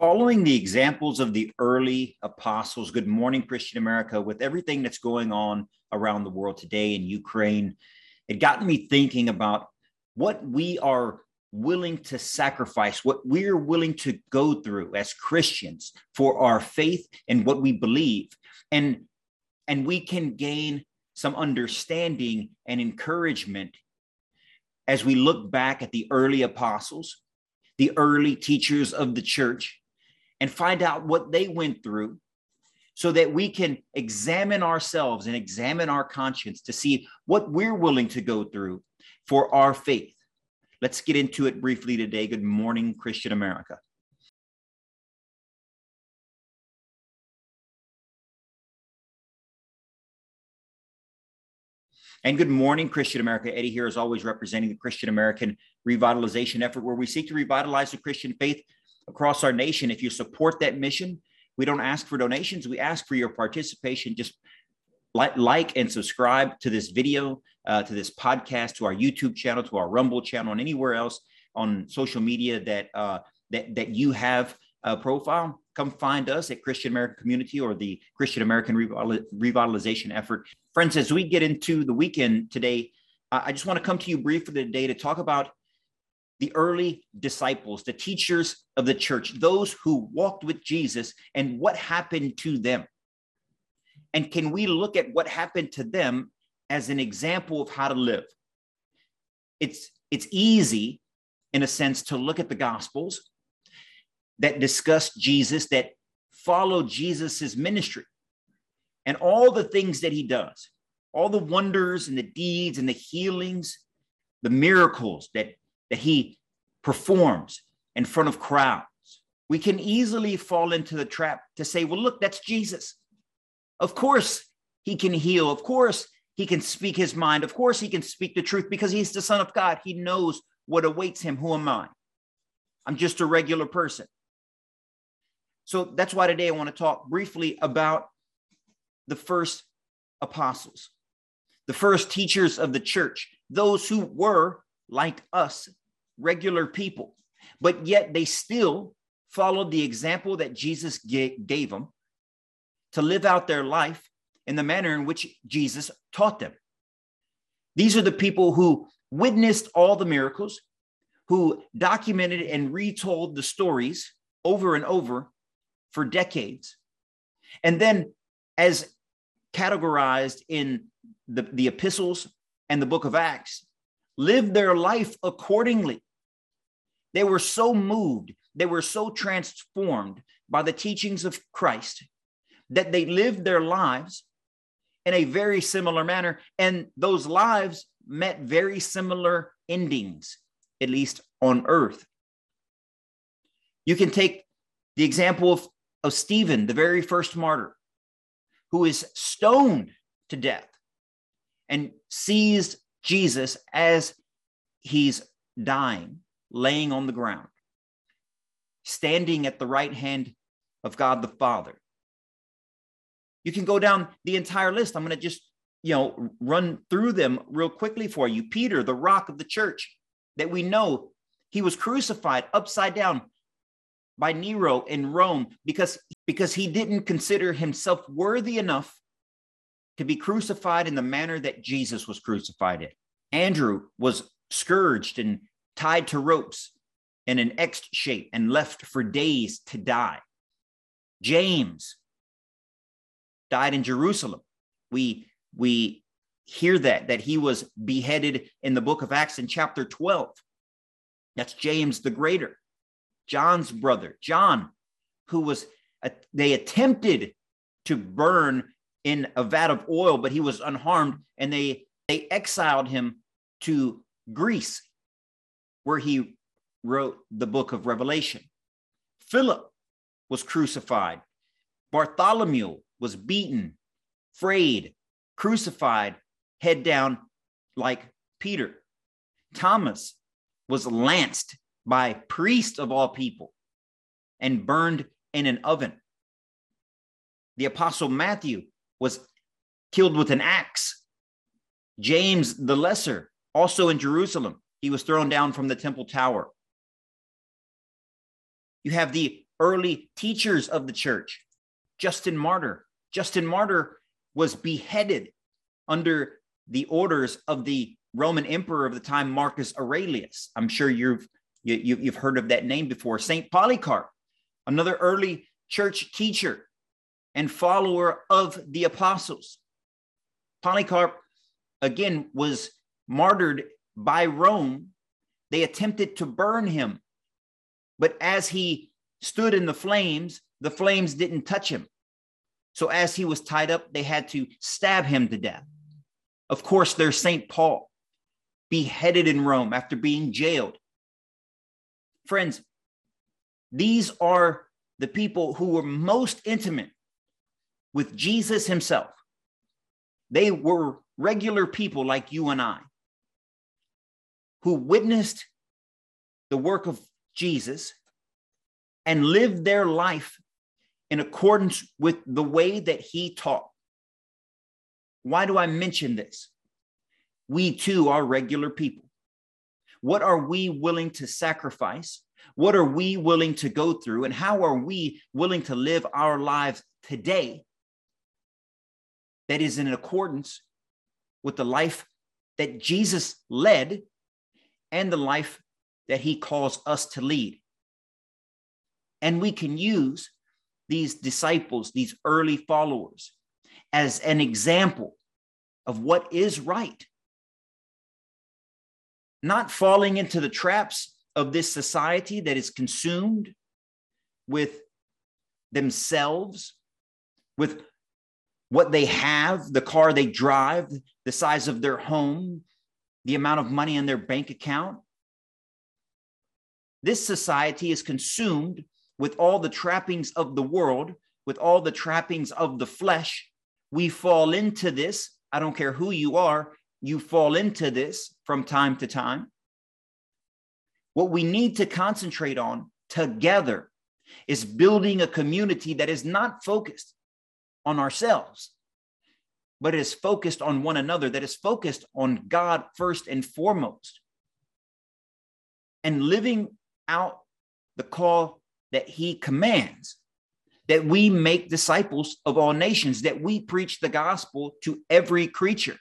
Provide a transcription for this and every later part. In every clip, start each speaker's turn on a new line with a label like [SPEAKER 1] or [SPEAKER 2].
[SPEAKER 1] Following the examples of the early apostles, good morning, Christian America, with everything that's going on around the world today in Ukraine, it got me thinking about what we are willing to sacrifice, what we're willing to go through as Christians for our faith and what we believe. And, and we can gain some understanding and encouragement as we look back at the early apostles, the early teachers of the church, and find out what they went through so that we can examine ourselves and examine our conscience to see what we're willing to go through for our faith. Let's get into it briefly today. Good morning, Christian America. And good morning, Christian America. Eddie here is always representing the Christian American revitalization effort, where we seek to revitalize the Christian faith across our nation. If you support that mission, we don't ask for donations. We ask for your participation. Just like, like and subscribe to this video, uh, to this podcast, to our YouTube channel, to our Rumble channel, and anywhere else on social media that uh, that that you have a profile. Come find us at Christian American Community or the Christian American Revitalization Effort. Friends, as we get into the weekend today, I just want to come to you briefly today to talk about the early disciples, the teachers of the church, those who walked with Jesus, and what happened to them. And can we look at what happened to them as an example of how to live? It's, it's easy, in a sense, to look at the Gospels that discuss Jesus, that follow Jesus's ministry and all the things that he does, all the wonders and the deeds and the healings, the miracles that that he performs in front of crowds. We can easily fall into the trap to say, well, look, that's Jesus. Of course, he can heal. Of course, he can speak his mind. Of course, he can speak the truth because he's the Son of God. He knows what awaits him. Who am I? I'm just a regular person. So that's why today I want to talk briefly about the first apostles, the first teachers of the church, those who were like us regular people, but yet they still followed the example that Jesus gave them to live out their life in the manner in which Jesus taught them. These are the people who witnessed all the miracles, who documented and retold the stories over and over for decades. And then, as categorized in the, the epistles and the book of Acts, lived their life accordingly they were so moved, they were so transformed by the teachings of Christ that they lived their lives in a very similar manner. And those lives met very similar endings, at least on earth. You can take the example of, of Stephen, the very first martyr, who is stoned to death and sees Jesus as he's dying laying on the ground, standing at the right hand of God the Father. You can go down the entire list. I'm going to just, you know, run through them real quickly for you. Peter, the rock of the church, that we know he was crucified upside down by Nero in Rome because, because he didn't consider himself worthy enough to be crucified in the manner that Jesus was crucified in. Andrew was scourged and tied to ropes in an X shape and left for days to die. James died in Jerusalem. We, we hear that, that he was beheaded in the book of Acts in chapter 12. That's James the Greater, John's brother, John, who was, uh, they attempted to burn in a vat of oil, but he was unharmed and they, they exiled him to Greece where he wrote the book of Revelation. Philip was crucified. Bartholomew was beaten, frayed, crucified, head down like Peter. Thomas was lanced by priest of all people and burned in an oven. The apostle Matthew was killed with an axe. James the Lesser, also in Jerusalem, he was thrown down from the temple tower. You have the early teachers of the church. Justin Martyr. Justin Martyr was beheaded under the orders of the Roman emperor of the time, Marcus Aurelius. I'm sure you've you, have you, heard of that name before. Saint Polycarp, another early church teacher and follower of the apostles. Polycarp, again, was martyred by Rome. They attempted to burn him, but as he stood in the flames, the flames didn't touch him. So as he was tied up, they had to stab him to death. Of course, there's St. Paul, beheaded in Rome after being jailed. Friends, these are the people who were most intimate with Jesus himself. They were regular people like you and I who witnessed the work of Jesus and lived their life in accordance with the way that he taught. Why do I mention this? We too are regular people. What are we willing to sacrifice? What are we willing to go through? And how are we willing to live our lives today that is in accordance with the life that Jesus led and the life that he calls us to lead? And we can use these disciples, these early followers, as an example of what is right. Not falling into the traps of this society that is consumed with themselves, with what they have, the car they drive, the size of their home, the amount of money in their bank account. This society is consumed with all the trappings of the world, with all the trappings of the flesh. We fall into this. I don't care who you are, you fall into this from time to time. What we need to concentrate on together is building a community that is not focused on ourselves, but is focused on one another, that is focused on God first and foremost, and living out the call that he commands that we make disciples of all nations, that we preach the gospel to every creature,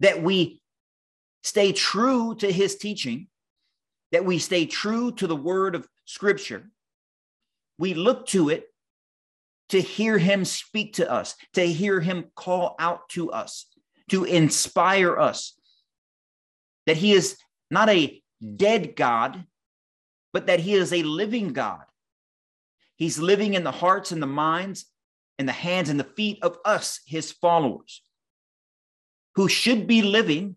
[SPEAKER 1] that we stay true to his teaching, that we stay true to the word of scripture. We look to it to hear him speak to us, to hear him call out to us, to inspire us, that he is not a dead God, but that he is a living God. He's living in the hearts and the minds and the hands and the feet of us, his followers, who should be living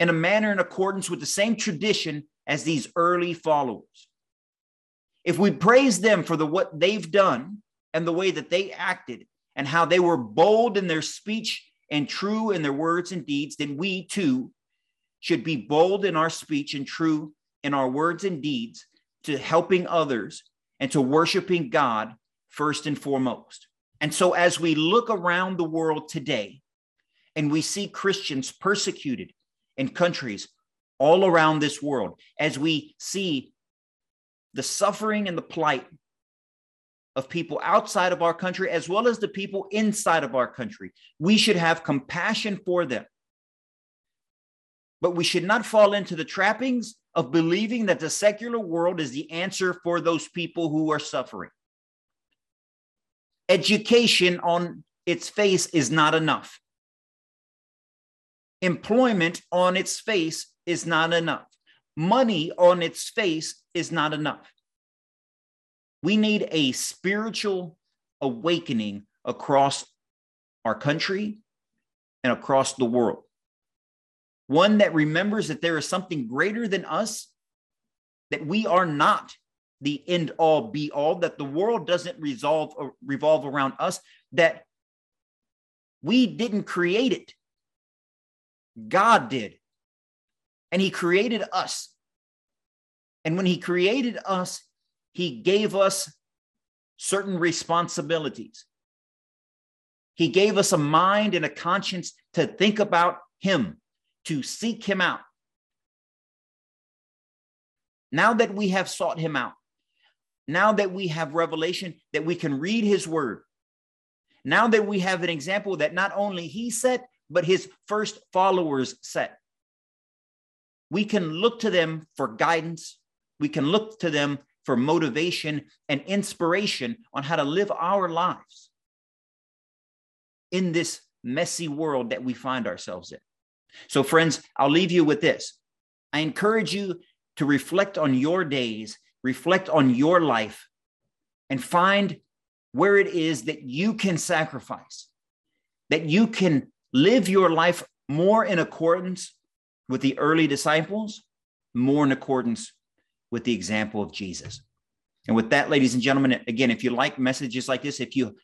[SPEAKER 1] in a manner in accordance with the same tradition as these early followers. If we praise them for the what they've done and the way that they acted and how they were bold in their speech and true in their words and deeds, then we too should be bold in our speech and true in our words and deeds to helping others and to worshiping God first and foremost. And so, as we look around the world today and we see Christians persecuted in countries all around this world, as we see the suffering and the plight of people outside of our country, as well as the people inside of our country, we should have compassion for them. But we should not fall into the trappings of believing that the secular world is the answer for those people who are suffering. Education on its face is not enough. Employment on its face is not enough. Money on its face is not enough. We need a spiritual awakening across our country and across the world one that remembers that there is something greater than us, that we are not the end all be all, that the world doesn't resolve or revolve around us, that we didn't create it. God did. And he created us. And when he created us, he gave us certain responsibilities. He gave us a mind and a conscience to think about him to seek him out. Now that we have sought him out, now that we have revelation, that we can read his word, now that we have an example that not only he set, but his first followers set, we can look to them for guidance. We can look to them for motivation and inspiration on how to live our lives in this messy world that we find ourselves in. So, friends, I'll leave you with this. I encourage you to reflect on your days, reflect on your life, and find where it is that you can sacrifice, that you can live your life more in accordance with the early disciples, more in accordance with the example of Jesus. And with that, ladies and gentlemen, again, if you like messages like this, if you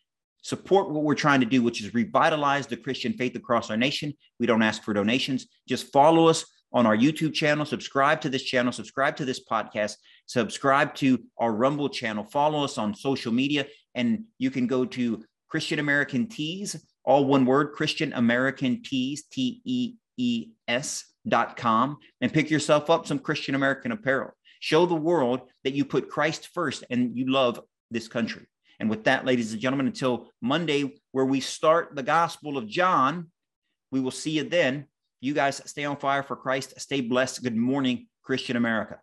[SPEAKER 1] support what we're trying to do, which is revitalize the Christian faith across our nation, we don't ask for donations. Just follow us on our YouTube channel, subscribe to this channel, subscribe to this podcast, subscribe to our Rumble channel, follow us on social media, and you can go to Christian American Tees, all one word, Christian American Tees, T E E S dot com, and pick yourself up some Christian American apparel. Show the world that you put Christ first and you love this country. And with that, ladies and gentlemen, until Monday, where we start the Gospel of John, we will see you then. You guys stay on fire for Christ. Stay blessed. Good morning, Christian America.